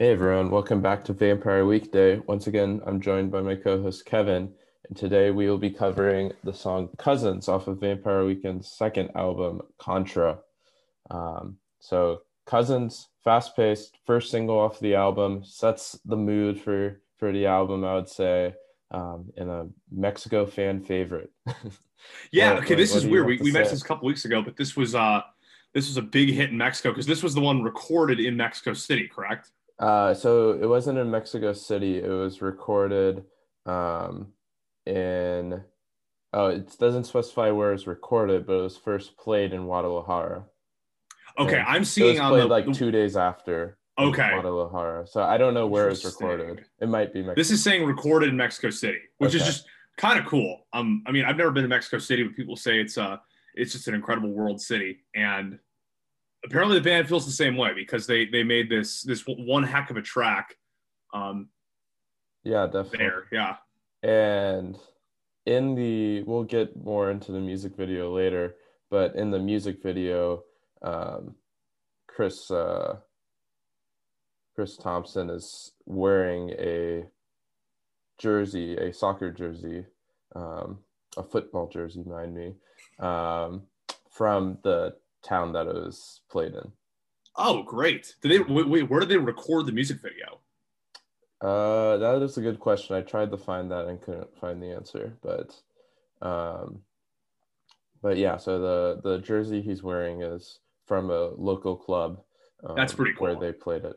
Hey everyone, welcome back to Vampire Weekday. Once again, I'm joined by my co host Kevin, and today we will be covering the song Cousins off of Vampire Weekend's second album, Contra. Um, so, Cousins, fast paced, first single off the album, sets the mood for, for the album, I would say, um, and a Mexico fan favorite. yeah, what, okay, this what, is weird. We, we mentioned this a couple weeks ago, but this was uh this was a big hit in Mexico because this was the one recorded in Mexico City, correct? Uh, so it wasn't in Mexico City. It was recorded um, in. Oh, it doesn't specify where it's recorded, but it was first played in Guadalajara. Okay, and I'm seeing it was played the, like two days after. Okay. Guadalajara. So I don't know where it's recorded. It might be Mexico. This is saying recorded in Mexico City, which okay. is just kind of cool. Um, I mean, I've never been to Mexico City, but people say it's uh it's just an incredible world city, and apparently the band feels the same way because they they made this this one heck of a track. Um, yeah, definitely. There, yeah. And in the we'll get more into the music video later, but in the music video, um, Chris uh, Chris Tomson is wearing a jersey, a soccer jersey, um, a football jersey, mind me, um, from the town that it was played in. Oh, great! Did they wait? Where did they record the music video? Uh, that is a good question. I tried to find that and couldn't find the answer, but, um, but yeah. So the the jersey he's wearing is from a local club. Um, That's pretty cool. Where they played it.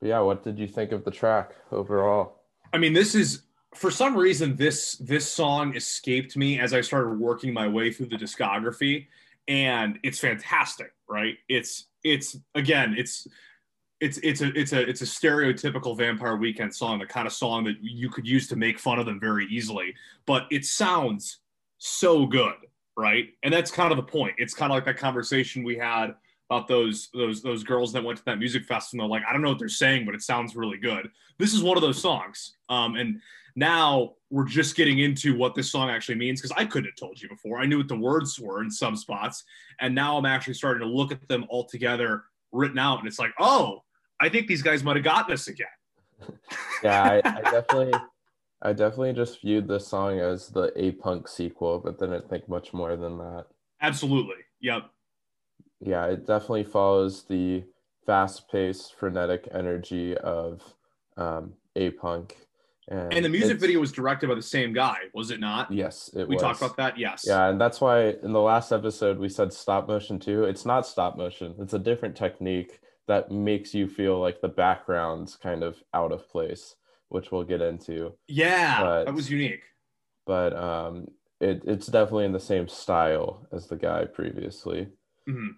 But yeah, what did you think of the track overall? I mean, this is for some reason this this song escaped me as I started working my way through the discography, and it's fantastic, right? It's it's again, it's it's it's a it's a it's a stereotypical Vampire Weekend song, the kind of song that you could use to make fun of them very easily, but it sounds so good, right? And that's kind of the point. It's kind of like that conversation we had about those those those girls that went to that music festival. They're like, I don't know what they're saying, but it sounds really good. This is one of those songs. Um, and now we're just getting into what this song actually means because I couldn't have told you before. I knew what the words were in some spots, and now I'm actually starting to look at them all together written out, and it's like, oh, I think these guys might have gotten us again. yeah, I, I definitely. I definitely just viewed this song as the A Punk sequel, but didn't think much more than that. Absolutely. Yep. Yeah, it definitely follows the fast paced, frenetic energy of um, A Punk and, and the music video was directed by the same guy, was it not? Yes, it we was. talked about that. Yes. Yeah, and that's why in the last episode we said stop motion too. It's not stop motion. It's a different technique that makes you feel like the background's kind of out of place, which we'll get into. Yeah, but, that was unique. But um, it, it's definitely in the same style as the guy previously. Mm-hmm.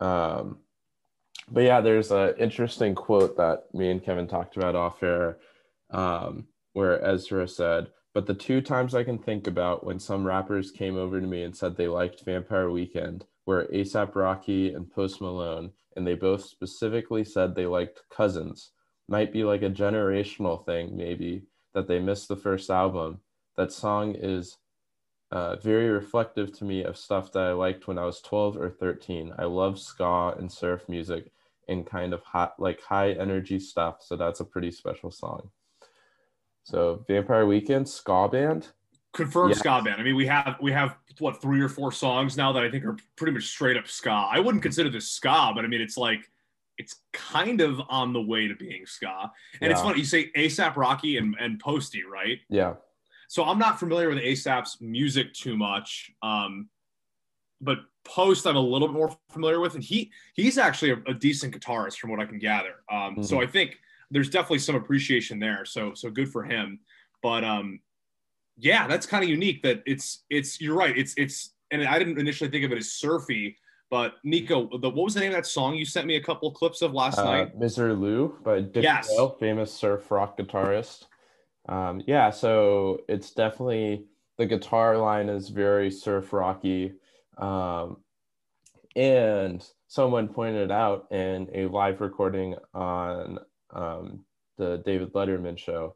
Um, but yeah, there's an interesting quote that me and Kevin talked about off air. Um, where Ezra said, but the two times I can think about when some rappers came over to me and said they liked Vampire Weekend were ASAP Rocky and Post Malone, and they both specifically said they liked Cousins. Might be like a generational thing, maybe, that they missed the first album. That song is uh, very reflective to me of stuff that I liked when I was 12 or 13. I love ska and surf music and kind of hot, like high energy stuff. So that's a pretty special song. So Vampire Weekend, ska band. Confirmed yes. ska band. I mean, we have we have what three or four songs now that I think are pretty much straight up ska. I wouldn't consider this ska, but I mean, it's like it's kind of on the way to being ska. And yeah. it's funny you say ASAP Rocky and, and Posty, right? Yeah. So I'm not familiar with ASAP's music too much, um, but Post I'm a little bit more familiar with, and he he's actually a, a decent guitarist from what I can gather. Um, mm-hmm. So I think there's definitely some appreciation there. So so good for him. But um, yeah, that's kind of unique. That it's it's you're right. It's it's and I didn't initially think of it as surfy. But Nico, the, what was the name of that song you sent me a couple of clips of last uh, night? Misirlou Lou by Dick yes. Dale, famous surf rock guitarist. Um, yeah, so it's definitely the guitar line is very surf rocky. Um, and someone pointed out in a live recording on um, the David Letterman show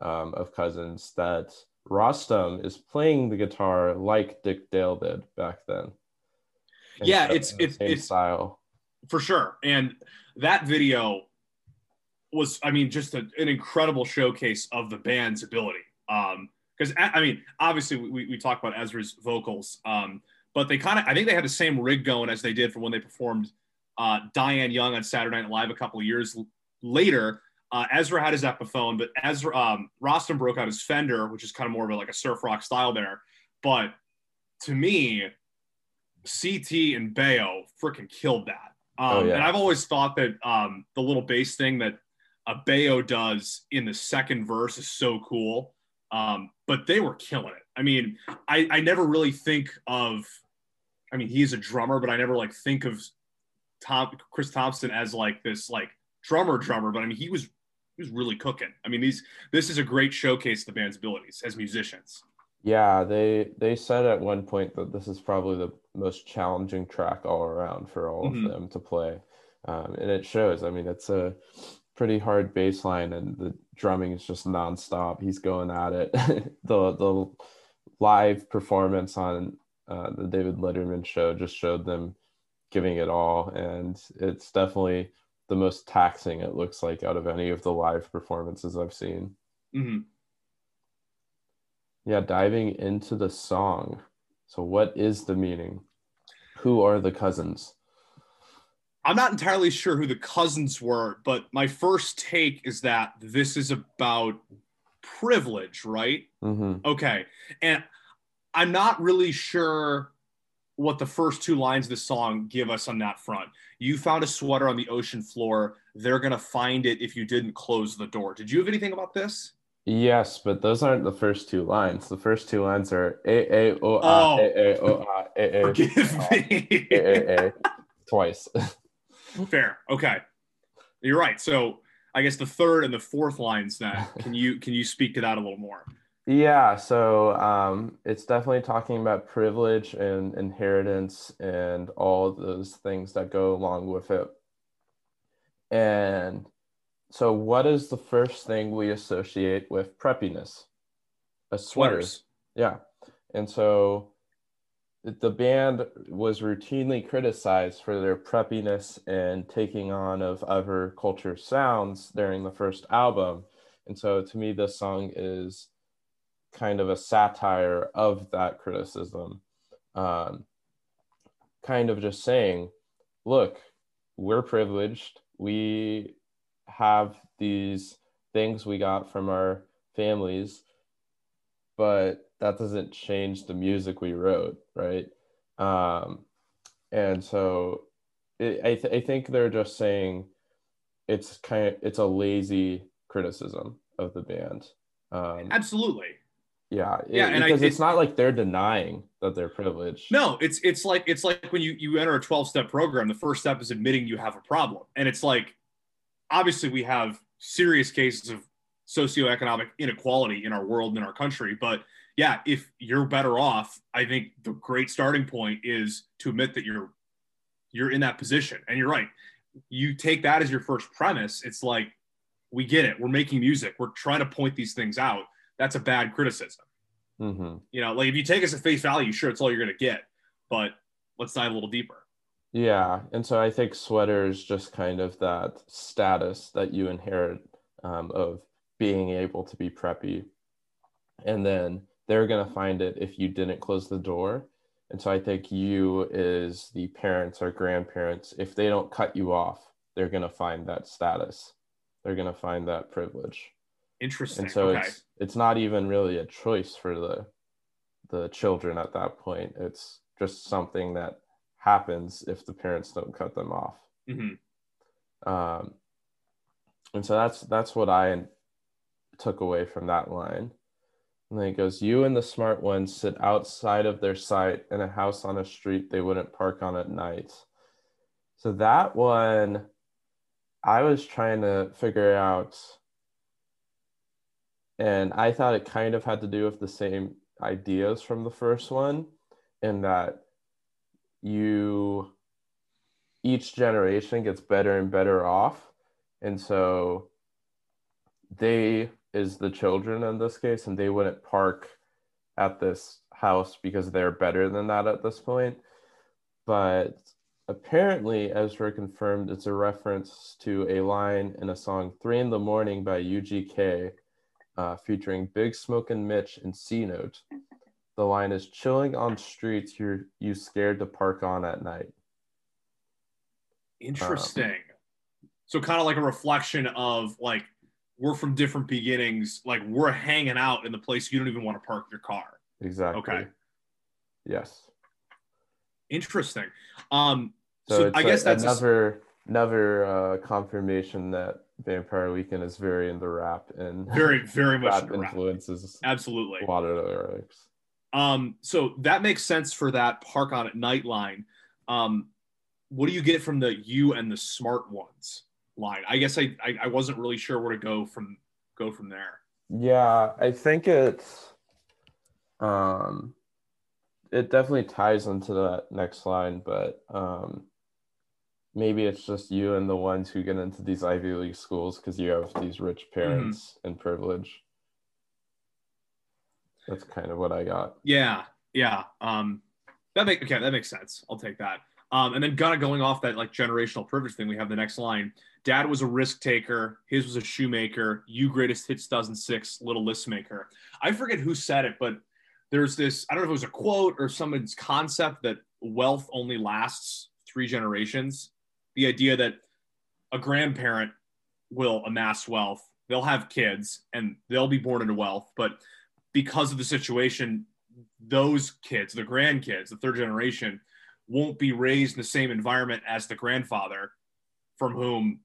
um, of Cousins that Rostam is playing the guitar like Dick Dale did back then. yeah, it's it's it's style. for sure. And that video was, I mean, just a, an incredible showcase of the band's ability. Um, because I mean, obviously we, we talk about Ezra's vocals, um, but they kind of I think they had the same rig going as they did for when they performed uh, Diane Young on Saturday Night Live a couple of years later. Uh, Ezra had his Epiphone, but Ezra um, Rostam broke out his Fender, which is kind of more of a, like a surf rock style there. But to me, CT and Baio freaking killed that. Um, oh, yeah. And I've always thought that um, the little bass thing that a Baio does in the second verse is so cool. Um, but they were killing it. I mean, I, I never really think of, I mean, he's a drummer, but I never like think of Tom Chris Tomson as like this like drummer drummer. But I mean, he was he was really cooking. I mean, these this is a great showcase of the band's abilities as musicians. Yeah, they they said at one point that this is probably the most challenging track all around for all mm-hmm. of them to play, um, and it shows. I mean, it's a pretty hard bass line, and the drumming is just nonstop. He's going at it. the the live performance on uh, the David Letterman show just showed them giving it all, and it's definitely the most taxing it looks like out of any of the live performances I've seen. Mm-hmm yeah diving into the song so what is the meaning who are the cousins i'm not entirely sure who the cousins were but my first take is that this is about privilege right mm-hmm. okay and i'm not really sure what the first two lines of the song give us on that front you found a sweater on the ocean floor they're going to find it if you didn't close the door did you have anything about this Yes, but those aren't the first two lines. The first two lines are a a o a a a o a a a. Forgive me. A a a twice. Fair. Okay, you're right. So I guess the third and the fourth lines. Then can you can you speak to that a little more? Yeah. So um, it's definitely talking about privilege and inheritance and all those things that go along with it. And so, what is the first thing we associate with preppiness? A sweater. Sweaters. Yeah. And so the band was routinely criticized for their preppiness and taking on of other culture sounds during the first album. And so to me, this song is kind of a satire of that criticism. Um, kind of just saying, look, we're privileged. We have these things we got from our families, but that doesn't change the music we wrote, right? Um, and so it, I, th- I think they're just saying it's kind of it's a lazy criticism of the band. Um, Absolutely. Yeah, yeah, and because I, it's not like they're denying that they're privileged. No, it's it's like it's like when you you enter a twelve step program. The first step is admitting you have a problem, and it's like obviously we have serious cases of socioeconomic inequality in our world and in our country. But yeah, if you're better off, I think the great starting point is to admit that you're you're in that position. And you're right. You take that as your first premise. It's like we get it. We're making music. We're trying to point these things out. That's a bad criticism. Mm-hmm. You know, like if you take us at face value, sure, it's all you're going to get. But let's dive a little deeper. Yeah, and so I think sweater is just kind of that status that you inherit um, of being able to be preppy, and then they're gonna find it if you didn't close the door. And so I think you is the parents or grandparents. If they don't cut you off, they're gonna find that status. They're gonna find that privilege. Interesting. And so okay. it's it's not even really a choice for the the children at that point. It's just something that happens if the parents don't cut them off. Mm-hmm. Um, and so that's that's what I took away from that line. And then it goes, "You and the smart ones sit outside of their sight in a house on a street they wouldn't park on at night." So that one, I was trying to figure out, and I thought it kind of had to do with the same ideas from the first one, in that you each generation gets better and better off and so they is the children in this case and they wouldn't park at this house because they're better than that at this point but apparently, Ezra confirmed it's a reference to a line in a song Three in the Morning by UGK uh, featuring Big Smoke and Mitch and C Note. The line is chilling on streets you're you scared to park on at night. Interesting. Um, so kind of like a reflection of like we're from different beginnings, like we're hanging out in the place you don't even want to park your car. Exactly. Okay. Yes. Interesting. Um so, so I guess that's another a... another uh, confirmation that Vampire Weekend is very in the rap and very very much influences rap. absolutely a lot of lyrics. Um, so that makes sense for that park on at night line. Um, what do you get from the you and the smart ones line? I guess I, I, I wasn't really sure where to go from go from there. Yeah, I think it's um it definitely ties into that next line, but um maybe it's just you and the ones who get into these Ivy League schools because you have these rich mm-hmm. parents mm-hmm. and privilege. That's kind of what I got. Yeah, yeah. Um, that make okay. That makes sense. I'll take that. Um, and then kind of going off that like generational privilege thing, we have the next line. Dad was a risk taker. His was a shoemaker. You greatest hits dozen six, little list maker. I forget who said it, but there's this. I don't know if it was a quote or someone's concept that wealth only lasts three generations. The idea that a grandparent will amass wealth, they'll have kids, and they'll be born into wealth, but because of the situation, those kids, the grandkids, the third generation, won't be raised in the same environment as the grandfather from whom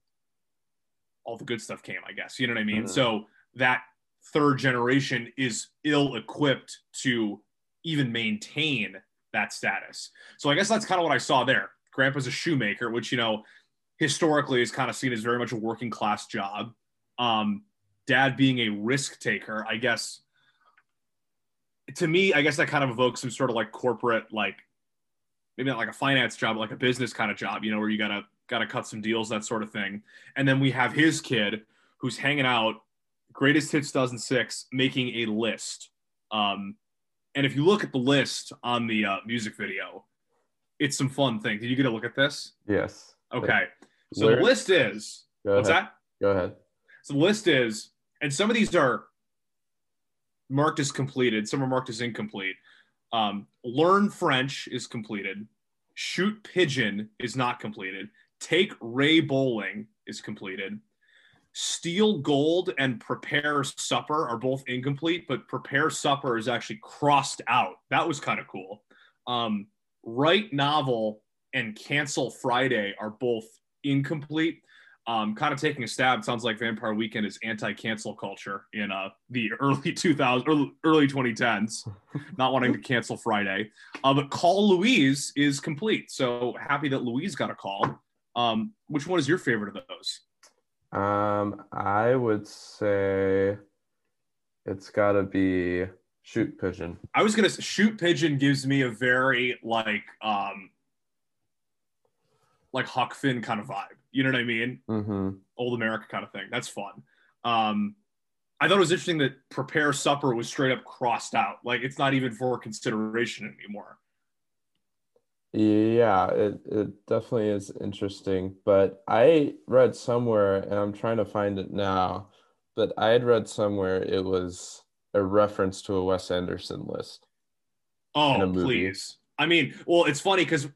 all the good stuff came, I guess. You know what I mean? Mm-hmm. So that third generation is ill equipped to even maintain that status. So I guess that's kind of what I saw there. Grandpa's a shoemaker, which, you know, historically is kind of seen as very much a working class job. Um, dad being a risk taker, I guess to me, I guess that kind of evokes some sort of like corporate, like maybe not like a finance job, but like a business kind of job, you know, where you gotta gotta cut some deals, that sort of thing. And then we have his kid who's hanging out, greatest hits dozen six, making a list. Um, and if you look at the list on the uh, music video, it's some fun thing. Did you get a look at this? Yes. Okay. So Where? the list is Go what's ahead. that? Go ahead. So the list is, and some of these are marked as completed. Some are marked as incomplete. Um, learn French is completed. Shoot pigeon is not completed. Take Ray bowling is completed. Steal gold and prepare supper are both incomplete, but prepare supper is actually crossed out. That was kind of cool. Um, write novel and cancel Friday are both incomplete um, kind of taking a stab. Sounds like Vampire Weekend is anti-cancel culture in uh, the early 2000s, early, early 2010s, not wanting to cancel Friday. Uh, but Call Louise is complete. So happy that Louise got a call. Um, which one is your favorite of those? Um, I would say it's got to be Shoot Pigeon. I was gonna say Shoot Pigeon gives me a very like um, like Huck Finn kind of vibe. You know what I mean? Mm-hmm. Old America kind of thing. That's fun. Um, I thought it was interesting that prepare supper was straight up crossed out. Like it's not even for consideration anymore. Yeah, it, it definitely is interesting. But I read somewhere, and I'm trying to find it now, but I had read somewhere it was a reference to a Wes Anderson list. Oh, please. I mean, well, it's funny because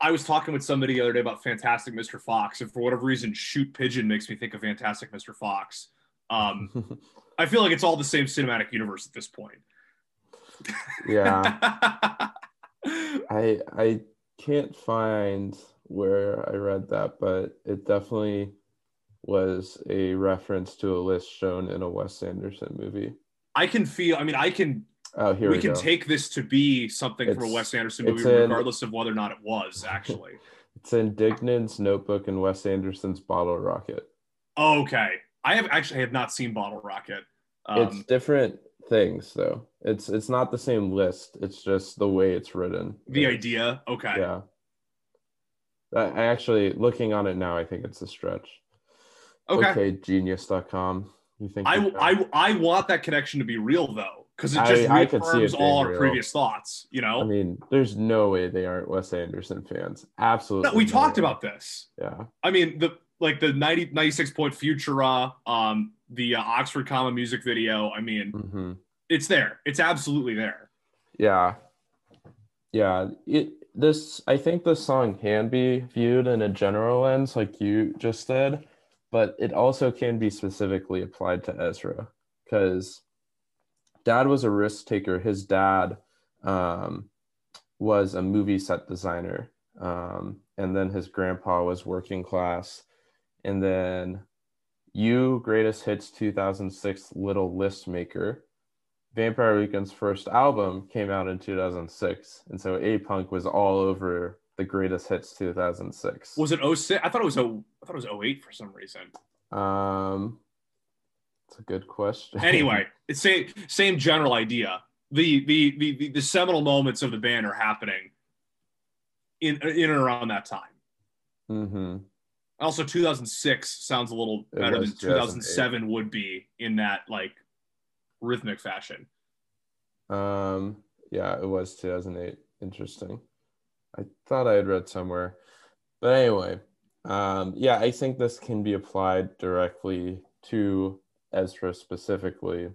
I was talking with somebody the other day about Fantastic Mr. Fox, and for whatever reason, Shoot Pigeon makes me think of Fantastic Mr. Fox. Um, I feel like it's all the same cinematic universe at this point. yeah, I I can't find where I read that, but it definitely was a reference to a list shown in a Wes Anderson movie. I can feel. I mean, I can Oh, here we, we can go. take this to be something it's, from a Wes Anderson movie, in, regardless of whether or not it was actually. it's in Dignan's Notebook and Wes Anderson's Bottle Rocket. Okay, I have actually I have not seen Bottle Rocket. Um, it's different things though. It's it's not the same list. It's just the way it's written. The it's, idea, okay. Yeah. I actually looking on it now. I think it's a stretch. Okay. Okay, genius.com. You think I I I want that connection to be real though because it just I, reaffirms I all our real. previous thoughts. You know, I mean, there's no way they aren't Wes Anderson fans. Absolutely, no, we no talked way. about this. Yeah, I mean the like the 90, 96 point Futura, um, the uh, Oxford Comma music video. I mean, mm-hmm. it's there. It's absolutely there. Yeah, yeah. It this I think this song can be viewed in a general lens, like you just said, but it also can be specifically applied to Ezra because dad was a risk taker. His dad um, was a movie set designer. Um, and then his grandpa was working class. And then you, Greatest Hits 2006, Little List Maker. Vampire Weekend's first album came out in 2006. And so A Punk was all over the Greatest Hits 2006. Was it 06? I thought it was, oh, I thought it was 08 for some reason. Um, it's a good question. Anyway, it's same same general idea. The, the the the the seminal moments of the band are happening in in and around that time. Mm-hmm. Also, 2006 sounds a little better than 2007 would be in that like rhythmic fashion. Um. Yeah, it was 2008. Interesting. I thought I had read somewhere, but anyway, um, yeah, I think this can be applied directly to Ezra specifically,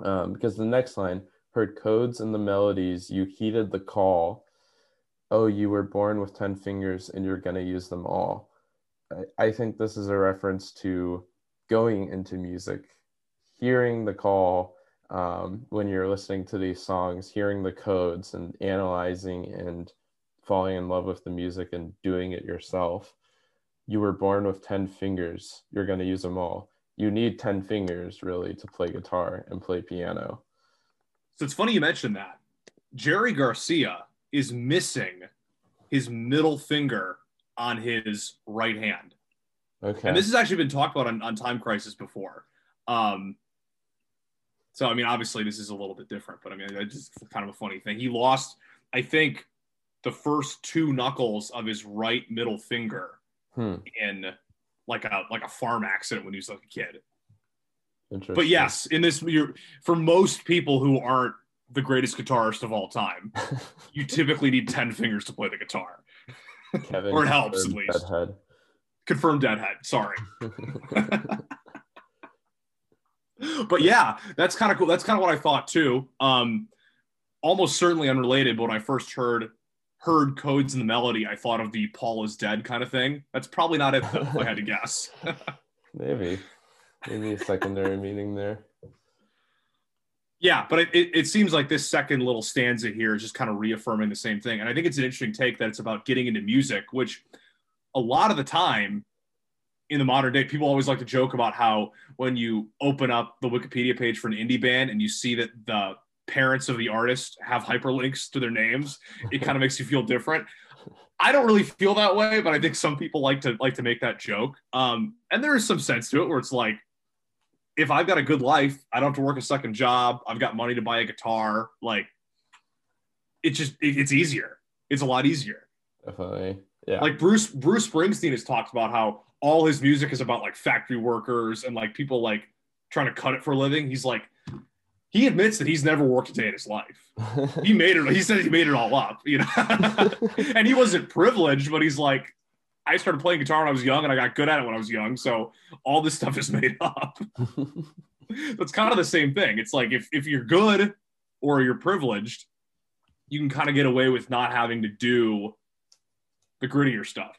um, because the next line heard codes and the melodies, you heeded the call. Oh, you were born with 10 fingers and you're going to use them all. I, I think this is a reference to going into music, hearing the call um, when you're listening to these songs, hearing the codes and analyzing and falling in love with the music and doing it yourself. You were born with 10 fingers, you're going to use them all you need 10 fingers really to play guitar and play piano. So it's funny you mentioned that. Jerry Garcia is missing his middle finger on his right hand. Okay. And this has actually been talked about on, on Time Crisis before. Um, so, I mean, obviously, this is a little bit different, but I mean, it's just kind of a funny thing. He lost, I think, the first two knuckles of his right middle finger hmm. in like a like a farm accident when he was like a kid. But yes, in this, you're, for most people who aren't the greatest guitarist of all time, you typically need ten fingers to play the guitar, Kevin or it helps at least. Deadhead. Confirmed deadhead. Sorry. but yeah, that's kind of cool. That's kind of what I thought too. Um, almost certainly unrelated, but when I first heard heard codes in the melody, I thought of the Paul is dead kind of thing. That's probably not it though, I had to guess. Maybe. Maybe a secondary meaning there. Yeah, but it, it, it, seems like this second little stanza here is just kind of reaffirming the same thing. And I think it's an interesting take that it's about getting into music, which a lot of the time in the modern day, people always like to joke about how when you open up the Wikipedia page for an indie band and you see that the parents of the artist have hyperlinks to their names, it kind of makes you feel different. I don't really feel that way, but I think some people like to like to make that joke. Um, and there is some sense to it where it's like, if I've got a good life, I don't have to work a second job. I've got money to buy a guitar. Like, it's just it, it's easier. It's a lot easier. Definitely, yeah. Like Bruce Bruce Springsteen has talked about how all his music is about like factory workers and like people like trying to cut it for a living. He's like, he admits that he's never worked a day in his life. he made it. He said he made it all up, you know. and he wasn't privileged, but he's like, I started playing guitar when I was young, and I got good at it when I was young. So all this stuff is made up. That's kind of the same thing. It's like if if you're good or you're privileged, you can kind of get away with not having to do the grittier stuff.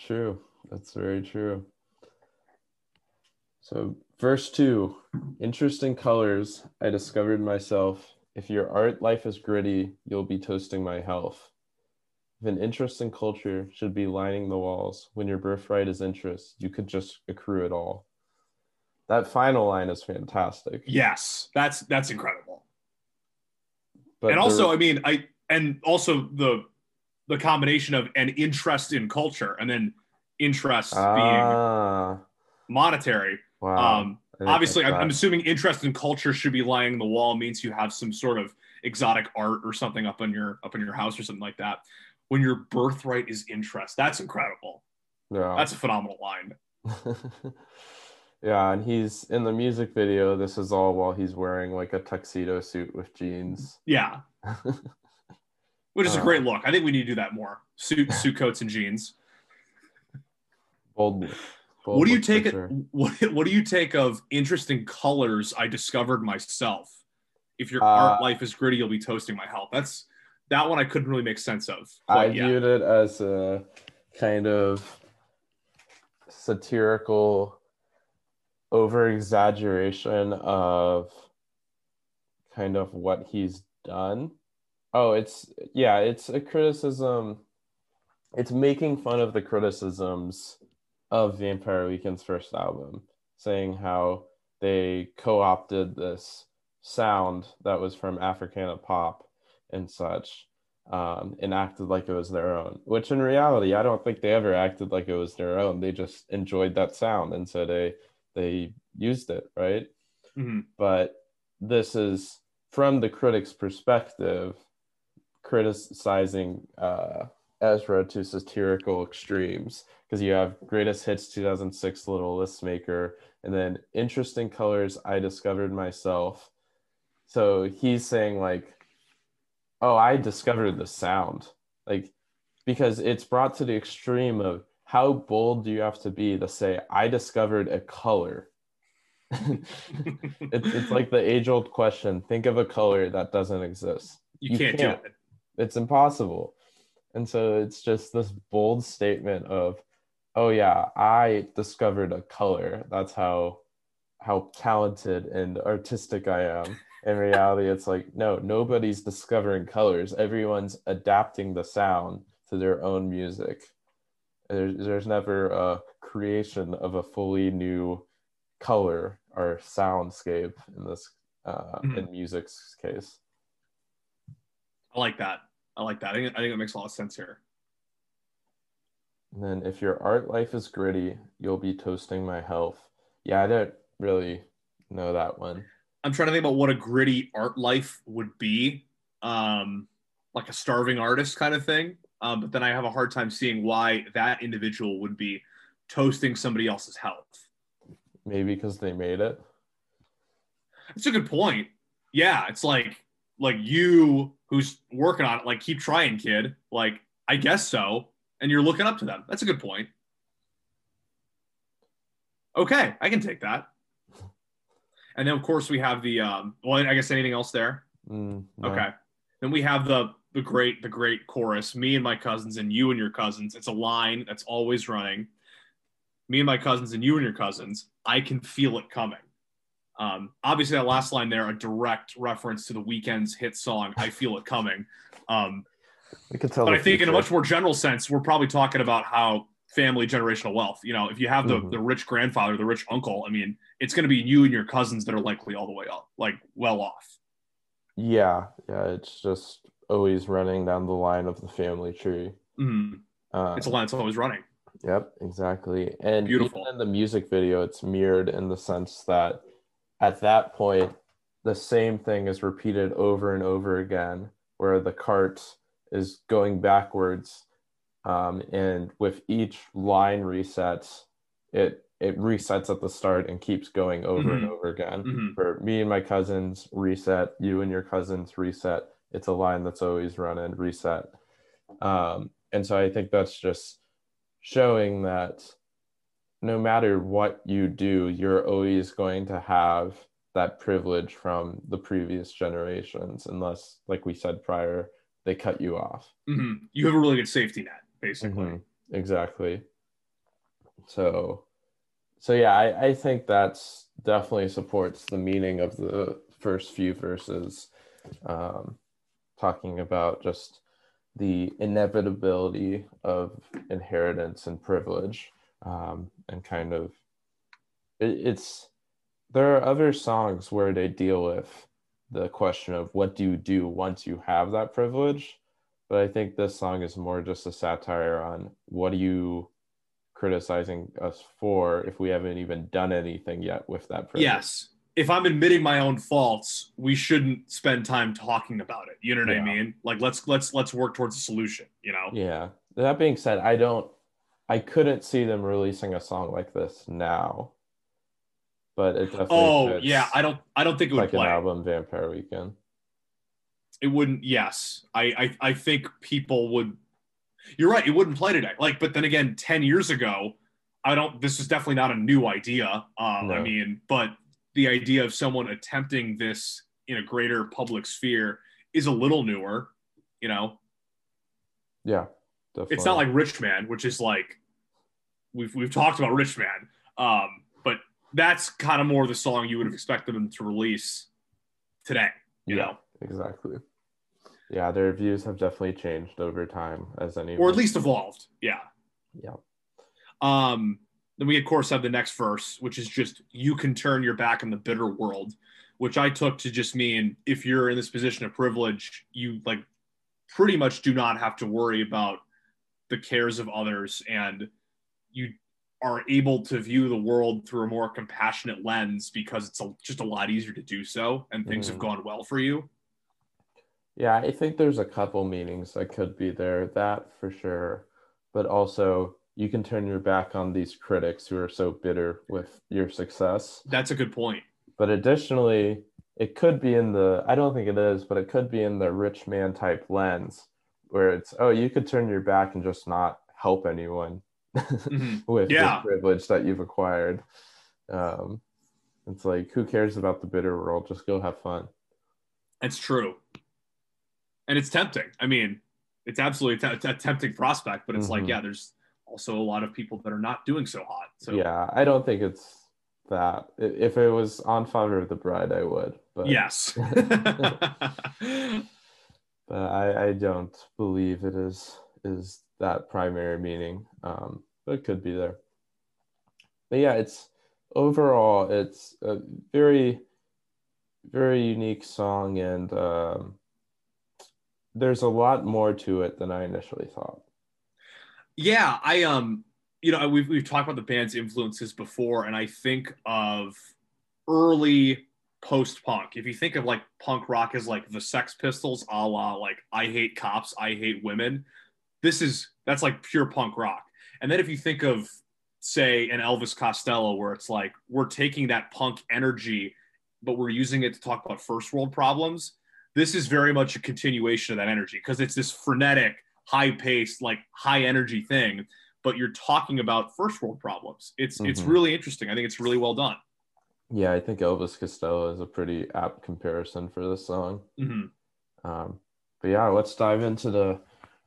True. That's very true. So Verse two, interesting colors. I discovered myself. If your art life is gritty, you'll be toasting my health. If an interest in culture should be lining the walls, when your birthright is interest, you could just accrue it all. That final line is fantastic. Yes, that's that's incredible. But and also, I mean, I and also the the combination of an interest in culture and then interest ah. being monetary Wow. Um, obviously, I'm, I'm, assuming interest in culture should be lying on the wall means you have some sort of exotic art or something up in your up in your house or something like that. When your birthright is interest, that's incredible. Yeah, that's a phenomenal line. Yeah, and he's in the music video. This is all while he's wearing like a tuxedo suit with jeans. Yeah. Which is a uh, great look. I think we need to do that more. Suit suit coats and jeans. Bold. What do you take sure. what, what do you take of interesting colors I discovered myself? If your uh, art life is gritty, you'll be toasting my health. That's that one I couldn't really make sense of. I viewed it as a kind of satirical over exaggeration of kind of what he's done. Oh, it's yeah, it's a criticism. It's making fun of the criticisms of Vampire Weekend's first album, saying how they co-opted this sound that was from Africana pop and such, um, and acted like it was their own. Which in reality, I don't think they ever acted like it was their own. They just enjoyed that sound, and so they they used it, right? Mm-hmm. But this is from the critic's perspective, criticizing uh, Ezra to satirical extremes because you have greatest hits 2006 little list maker and then interesting colors I discovered myself. So he's saying like, oh, I discovered the sound, like because it's brought to the extreme of how bold do you have to be to say i discovered a color? It's, it's like the age old question think of a color that doesn't exist. You, you can't, can't, do it. It's impossible and so it's just this bold statement of oh yeah i discovered a color that's how how talented and artistic i am in reality it's like no nobody's discovering colors everyone's adapting the sound to their own music there's, there's never a creation of a fully new color or soundscape in this uh, mm-hmm. in music's case. I like that. I like that. I think, I think it makes a lot of sense here. And then if your art life is gritty, you'll be toasting my health. Yeah, I don't really know that one. I'm trying to think about what a gritty art life would be. Um, like a starving artist kind of thing. Um, but then I have a hard time seeing why that individual would be toasting somebody else's health. Maybe because they made it. It's a good point. Yeah, it's like like you who's working on it, like keep trying, kid. Like I guess so, and you're looking up to them. That's a good point. Okay, I can take that. And then of course we have the um. Well, I guess anything else there. Mm, no. Okay. Then we have the the great the great chorus me and my cousins and you and your cousins it's a line that's always running me and my cousins and you and your cousins i can feel it coming um, obviously that last line there a direct reference to the Weeknd's hit song i feel it coming um, we can tell but i think future. in a much more general sense we're probably talking about how family generational wealth you know if you have the, mm-hmm. the rich grandfather the rich uncle i mean it's going to be you and your cousins that are likely all the way up like well off yeah yeah it's just always running down the line of the family tree. Mm-hmm. Uh, it's a line that's always running. Yep, exactly. And beautiful. Even in the music video, it's mirrored in the sense that at that point, the same thing is repeated over and over again, where the cart is going backwards, um, and with each line resets, it it resets at the start and keeps going over mm-hmm. and over again. Mm-hmm. For me and my cousins reset, you and your cousins reset it's a line that's always run and reset. Um, and so I think that's just showing that no matter what you do, you're always going to have that privilege from the previous generations, unless, like we said prior, they cut you off. Mm-hmm. You have a really good safety net, basically. Mm-hmm. Exactly. So, so yeah, I, I think that's definitely supports the meaning of the first few verses. Um, talking about just the inevitability of inheritance and privilege um, and kind of it, it's there are other songs where they deal with the question of what do you do once you have that privilege but i think this song is more just a satire on what are you criticizing us for if we haven't even done anything yet with that privilege yes if I'm admitting my own faults, we shouldn't spend time talking about it. You know what yeah. I mean? Like let's let's let's work towards a solution, you know? Yeah. That being said, I don't I couldn't see them releasing a song like this now. but it definitely. Oh yeah, I don't. I don't think it would like play. an album Vampire Weekend. I don't. I don't think it would Like play. an album Vampire Weekend. It wouldn't. Yes, I, I. I think people would. You're right. It wouldn't play today. Like, but then again, ten years ago, I don't. This is definitely not a new idea. Um, I mean, but the idea of someone attempting this in a greater public sphere is a little newer. You know, Yeah, definitely. it's not like Rich Man, which is like we've we've talked about Rich Man. Um, but that's kind of more the song you would have expected them to release today. You Yeah. know, exactly. Yeah, their views have definitely changed over time, as any or at least evolved. Yeah. yeah. Um, then we of course have the next verse, which is just you can turn your back on the bitter world, which I took to just mean if you're in this position of privilege, you like pretty much do not have to worry about the cares of others and you are able to view the world through a more compassionate lens because it's a, just a lot easier to do so and things have Mhm. gone well for you. Yeah, I think there's a couple meanings that could be there, that for sure. But also, you can turn your back on these critics who are so bitter with your success. That's a good point. But additionally, it could be in the, I don't think it is, but it could be in the rich man type lens where it's, oh, you could turn your back and just not help anyone Mhm. with Yeah. the privilege that you've acquired. Um, it's like, who cares about the bitter world? Just go have fun. That's true. And it's tempting. I mean, it's absolutely a, t- a tempting prospect, but it's like, Mhm. yeah, there's also a lot of people that are not doing so hot. So yeah, I don't think it's that. If it was on Father of the Bride, I would. But yes. but I, I don't believe it is is that primary meaning. Um, but it could be there. But yeah, it's overall it's a very very unique song and um, there's a lot more to it than I initially thought. yeah, I um, you know, we've we've talked about the band's influences before, and I think of early post punk. If you think of like punk rock as like the Sex Pistols, a la like I hate cops, I hate women. This is that's like pure punk rock. And then if you think of say an Elvis Costello, where it's like we're taking that punk energy, but we're using it to talk about first world problems. This is very much a continuation of that energy because it's this frenetic, high paced, like high energy thing. But you're talking about first world problems. It's it's Mhm. really interesting. I think it's really well done. Yeah, I think Elvis Costello is a pretty apt comparison for this song. Mhm. Um, but yeah, let's dive into the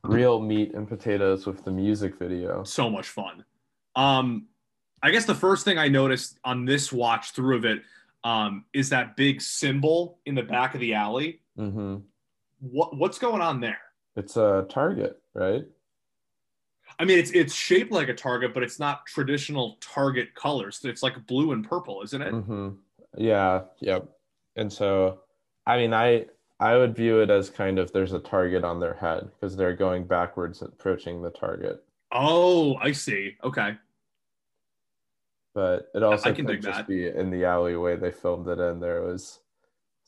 real meat and potatoes with the music video. so much fun. Um, I guess the first thing I noticed on this watch through of it um, is that big symbol in the back of the alley. hmm What what's going on there? It's a Target, right? I mean, it's it's shaped like a target, but it's not traditional target colors. It's like blue and purple, isn't it? hmm Yeah, yep. And so, I mean, I I would view it as kind of there's a target on their head because they're going backwards, approaching the target. Oh, I see. Okay. But it also I can could just that. be in the alleyway they filmed it in. There was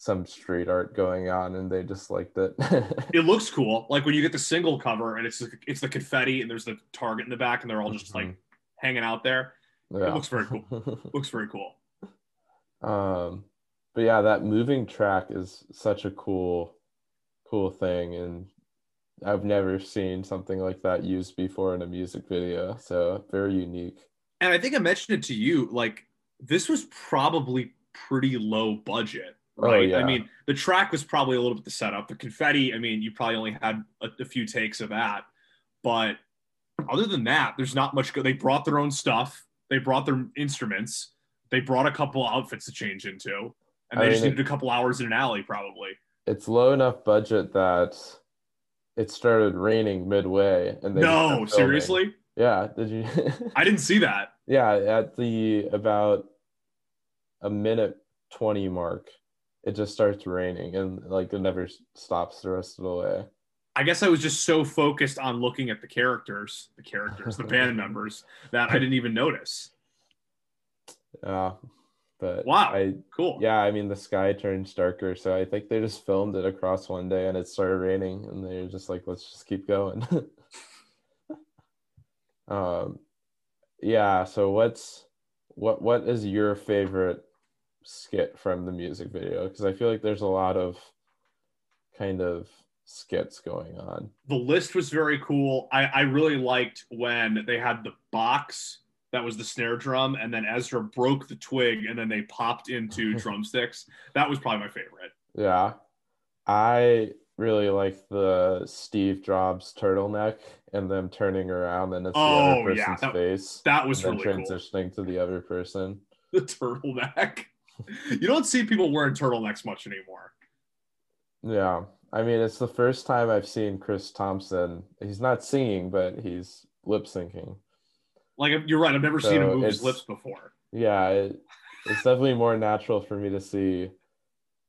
some street art going on, and they just liked it. It looks cool. Like when you get the single cover and it's it's the confetti and there's the target in the back and they're all just like Mhm. hanging out there. Yeah. looks very cool. Looks very cool. Um, but yeah, that moving track is such a cool, cool thing, and I've never seen something like that used before in a music video. So very unique. and I think I mentioned it to you. Like this was probably pretty low budget, Oh, right? yeah. I mean, the track was probably a little bit the setup. The confetti, I mean, you probably only had a, a few takes of that, but other than that, there's not much. Go- they brought their own stuff. They brought their instruments. They brought a couple outfits to change into, and I they just mean, needed a couple hours in an alley, probably. It's low enough budget that it started raining midway, and they just No, seriously, Yeah, did you? I didn't see that. yeah, at the about a minute twenty mark, it just starts raining, and like it never stops the rest of the way. I guess I was just so focused on looking at the characters, the characters, the band members, that I didn't even notice. Yeah, but Wow. I Cool. yeah, I mean the sky turns darker, so I think they just filmed it across one day, and it started raining, and they were just like, let's just keep going. um, yeah. So what's what what is your favorite skit from the music video because I feel like there's a lot of kind of skits going on. The list was very cool. I, I really liked when they had the box that was the snare drum, and then Ezra broke the twig, and then they popped into drumsticks. That was probably my favorite. Yeah, I really like the Steve Jobs turtleneck and them turning around, and it's oh, the other oh, person's yeah. that, face. That was really transitioning cool. to the other person. The turtleneck. you don't see people wearing turtlenecks much anymore. Yeah. I mean, it's the first time I've seen Chris Tomson. He's not singing, but he's lip syncing. Like you're right. I've never so seen him move his lips before. Yeah, it, it's definitely more natural for me to see.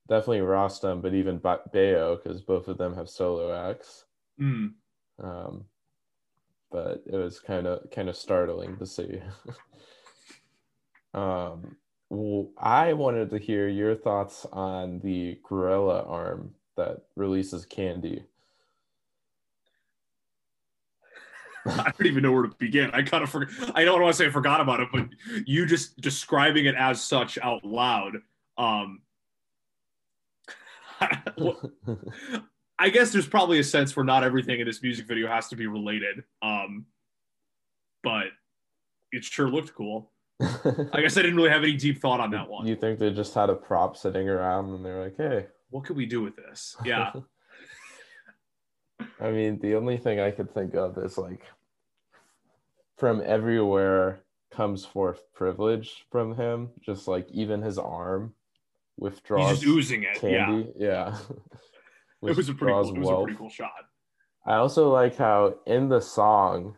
Definitely Rostam, but even ba- Baio because both of them have solo acts. Mm. Um, but it was kind of kind of startling to see. um, I wanted to hear your thoughts on the gorilla arm that releases candy. I don't even know where to begin. I kind of forgot. I don't want to say I forgot about it, but you just describing it as such out loud. Um, I guess there's probably a sense where not everything in this music video has to be related. Um, but it sure looked cool. I guess I didn't really have any deep thought on that one. You think they just had a prop sitting around and they're like, hey, what could we do with this? Yeah. I mean, the only thing I could think of is like from everywhere comes forth privilege from him. Just like even his arm withdraws. He's just oozing it. Candy. Yeah. yeah. it was a pretty cool, it was a pretty cool shot. I also like how in the song,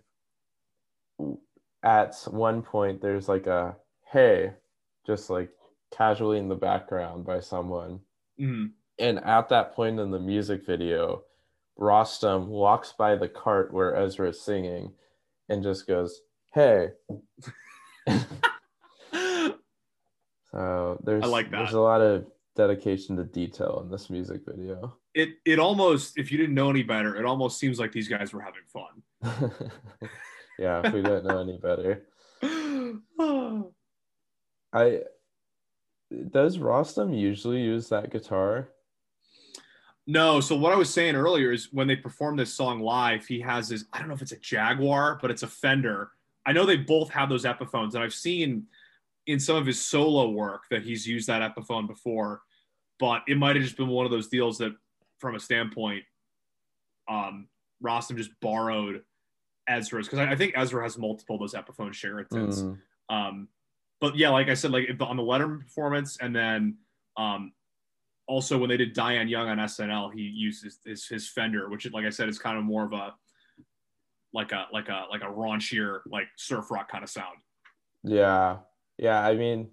at one point, there's like a hey, just like casually in the background by someone. Mm-hmm. And at that point in the music video, Rostam walks by the cart where Ezra is singing and just goes, Hey. so there's I like that. there's a lot of dedication to detail in this music video. It it almost, if you didn't know any better, it almost seems like these guys were having fun. yeah, if we don't know any better. I does Rostam usually use that guitar? No, so what I was saying earlier is when they perform this song live, he has his I don't know if it's a Jaguar, but it's a Fender. I know they both have those Epiphones, and I've seen in some of his solo work that he's used that Epiphone before, but it might have just been one of those deals that, from a standpoint, um, Rostam just borrowed Ezra's because I, I, think Ezra has multiple of those Epiphone Sheratons. Mm. Um, but yeah, like I said, like on the Letterman performance, and then um, also when they did Diane Young on SNL, he used his, his, his Fender, which, like I said, is kind of more of a like a like a like a raunchier like surf rock kind of sound. Yeah, yeah. I mean,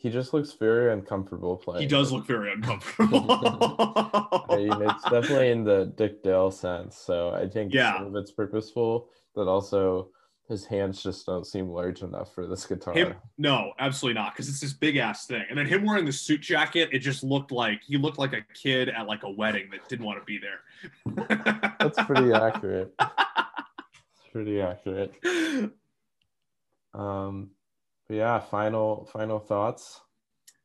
he just looks very uncomfortable playing. He does look very uncomfortable. I mean, it's definitely in the Dick Dale sense. So I think yeah. some of it's purposeful, but also his hands just don't seem large enough for this guitar. Him, no, absolutely not, because it's this big ass thing. And then him wearing the suit jacket, it just looked like he looked like a kid at like a wedding that didn't want to be there. That's pretty accurate. It's pretty accurate. Um, yeah, final final thoughts.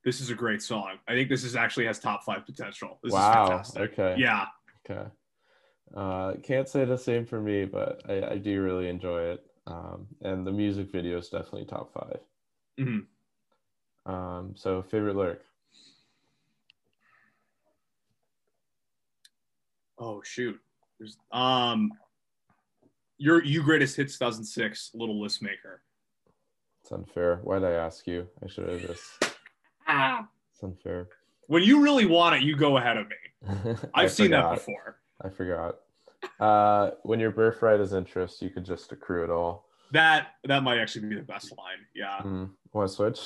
This is a great song. I think this is actually has top five potential. This wow. Okay. Yeah. Okay. Uh, can't say the same for me, but I, I do really enjoy it. Um, and the music video is definitely top 5 mm-hmm. um, so favorite lyric. Oh shoot. There's um your you greatest hits 2006 little list maker. It's unfair. Why'd I ask you? I should have just ah. It's unfair. When you really want it, you go ahead of me. I've seen that before. I forgot. Uh, when your birthright is interest, you could just accrue it all. That that might actually be the best line. Yeah. Mm. Want to switch?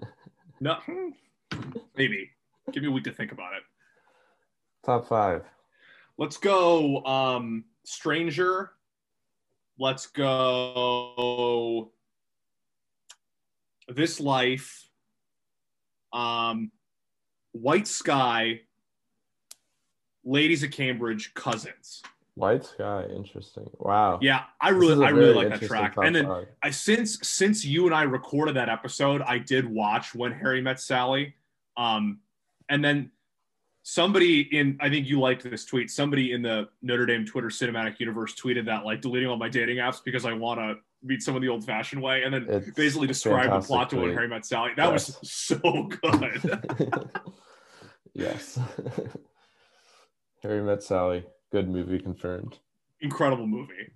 no, maybe. Give me a week to think about it. Top five. Let's go. Um, Stranger. Let's go. This life. Um, White Sky ladies at Cambridge, cousins. White Sky, interesting. Wow. Yeah, I really, I really like that track. And then I since since you and I recorded that episode, I did watch When Harry Met Sally. Um, and then somebody in I think you liked this tweet. Somebody in the Notre Dame Twitter cinematic universe tweeted that like deleting all my dating apps because I want to meet someone the old-fashioned way, and then it's basically describe the plot to when Harry met Sally. That yes. was so good. yes, Harry met Sally. Good movie confirmed. Incredible movie.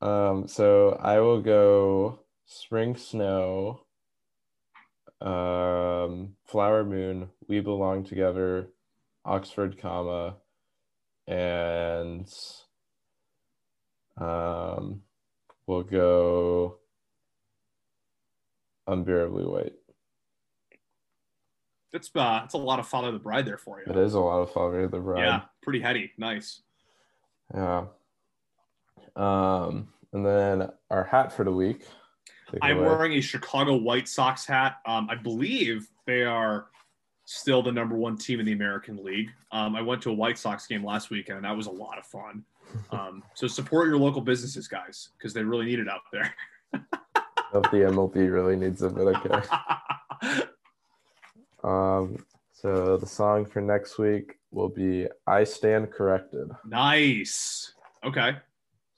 um, so I will go Spring Snow um, Flower Moon, We Belong Together, Oxford Comma, and um, we'll go Unbearably White. It's uh, it's a lot of Father the Bride there for you. It is a lot of Father the Bride. Yeah, pretty heady. Nice. Yeah. Um, and then our hat for the week I'm wearing a Chicago White Sox hat. Um, I believe they are still the number one team in the American League. Um, I went to a White Sox game last weekend, and that was a lot of fun. Um, so support your local businesses, guys, because they really need it out there. The MLB really needs it, but okay. um, so the song for next week will be "I Stand Corrected." Nice. Okay.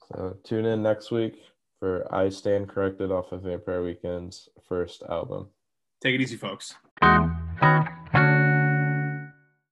So tune in next week for I Stand Corrected off of Vampire Weekend's first album. Take it easy, folks.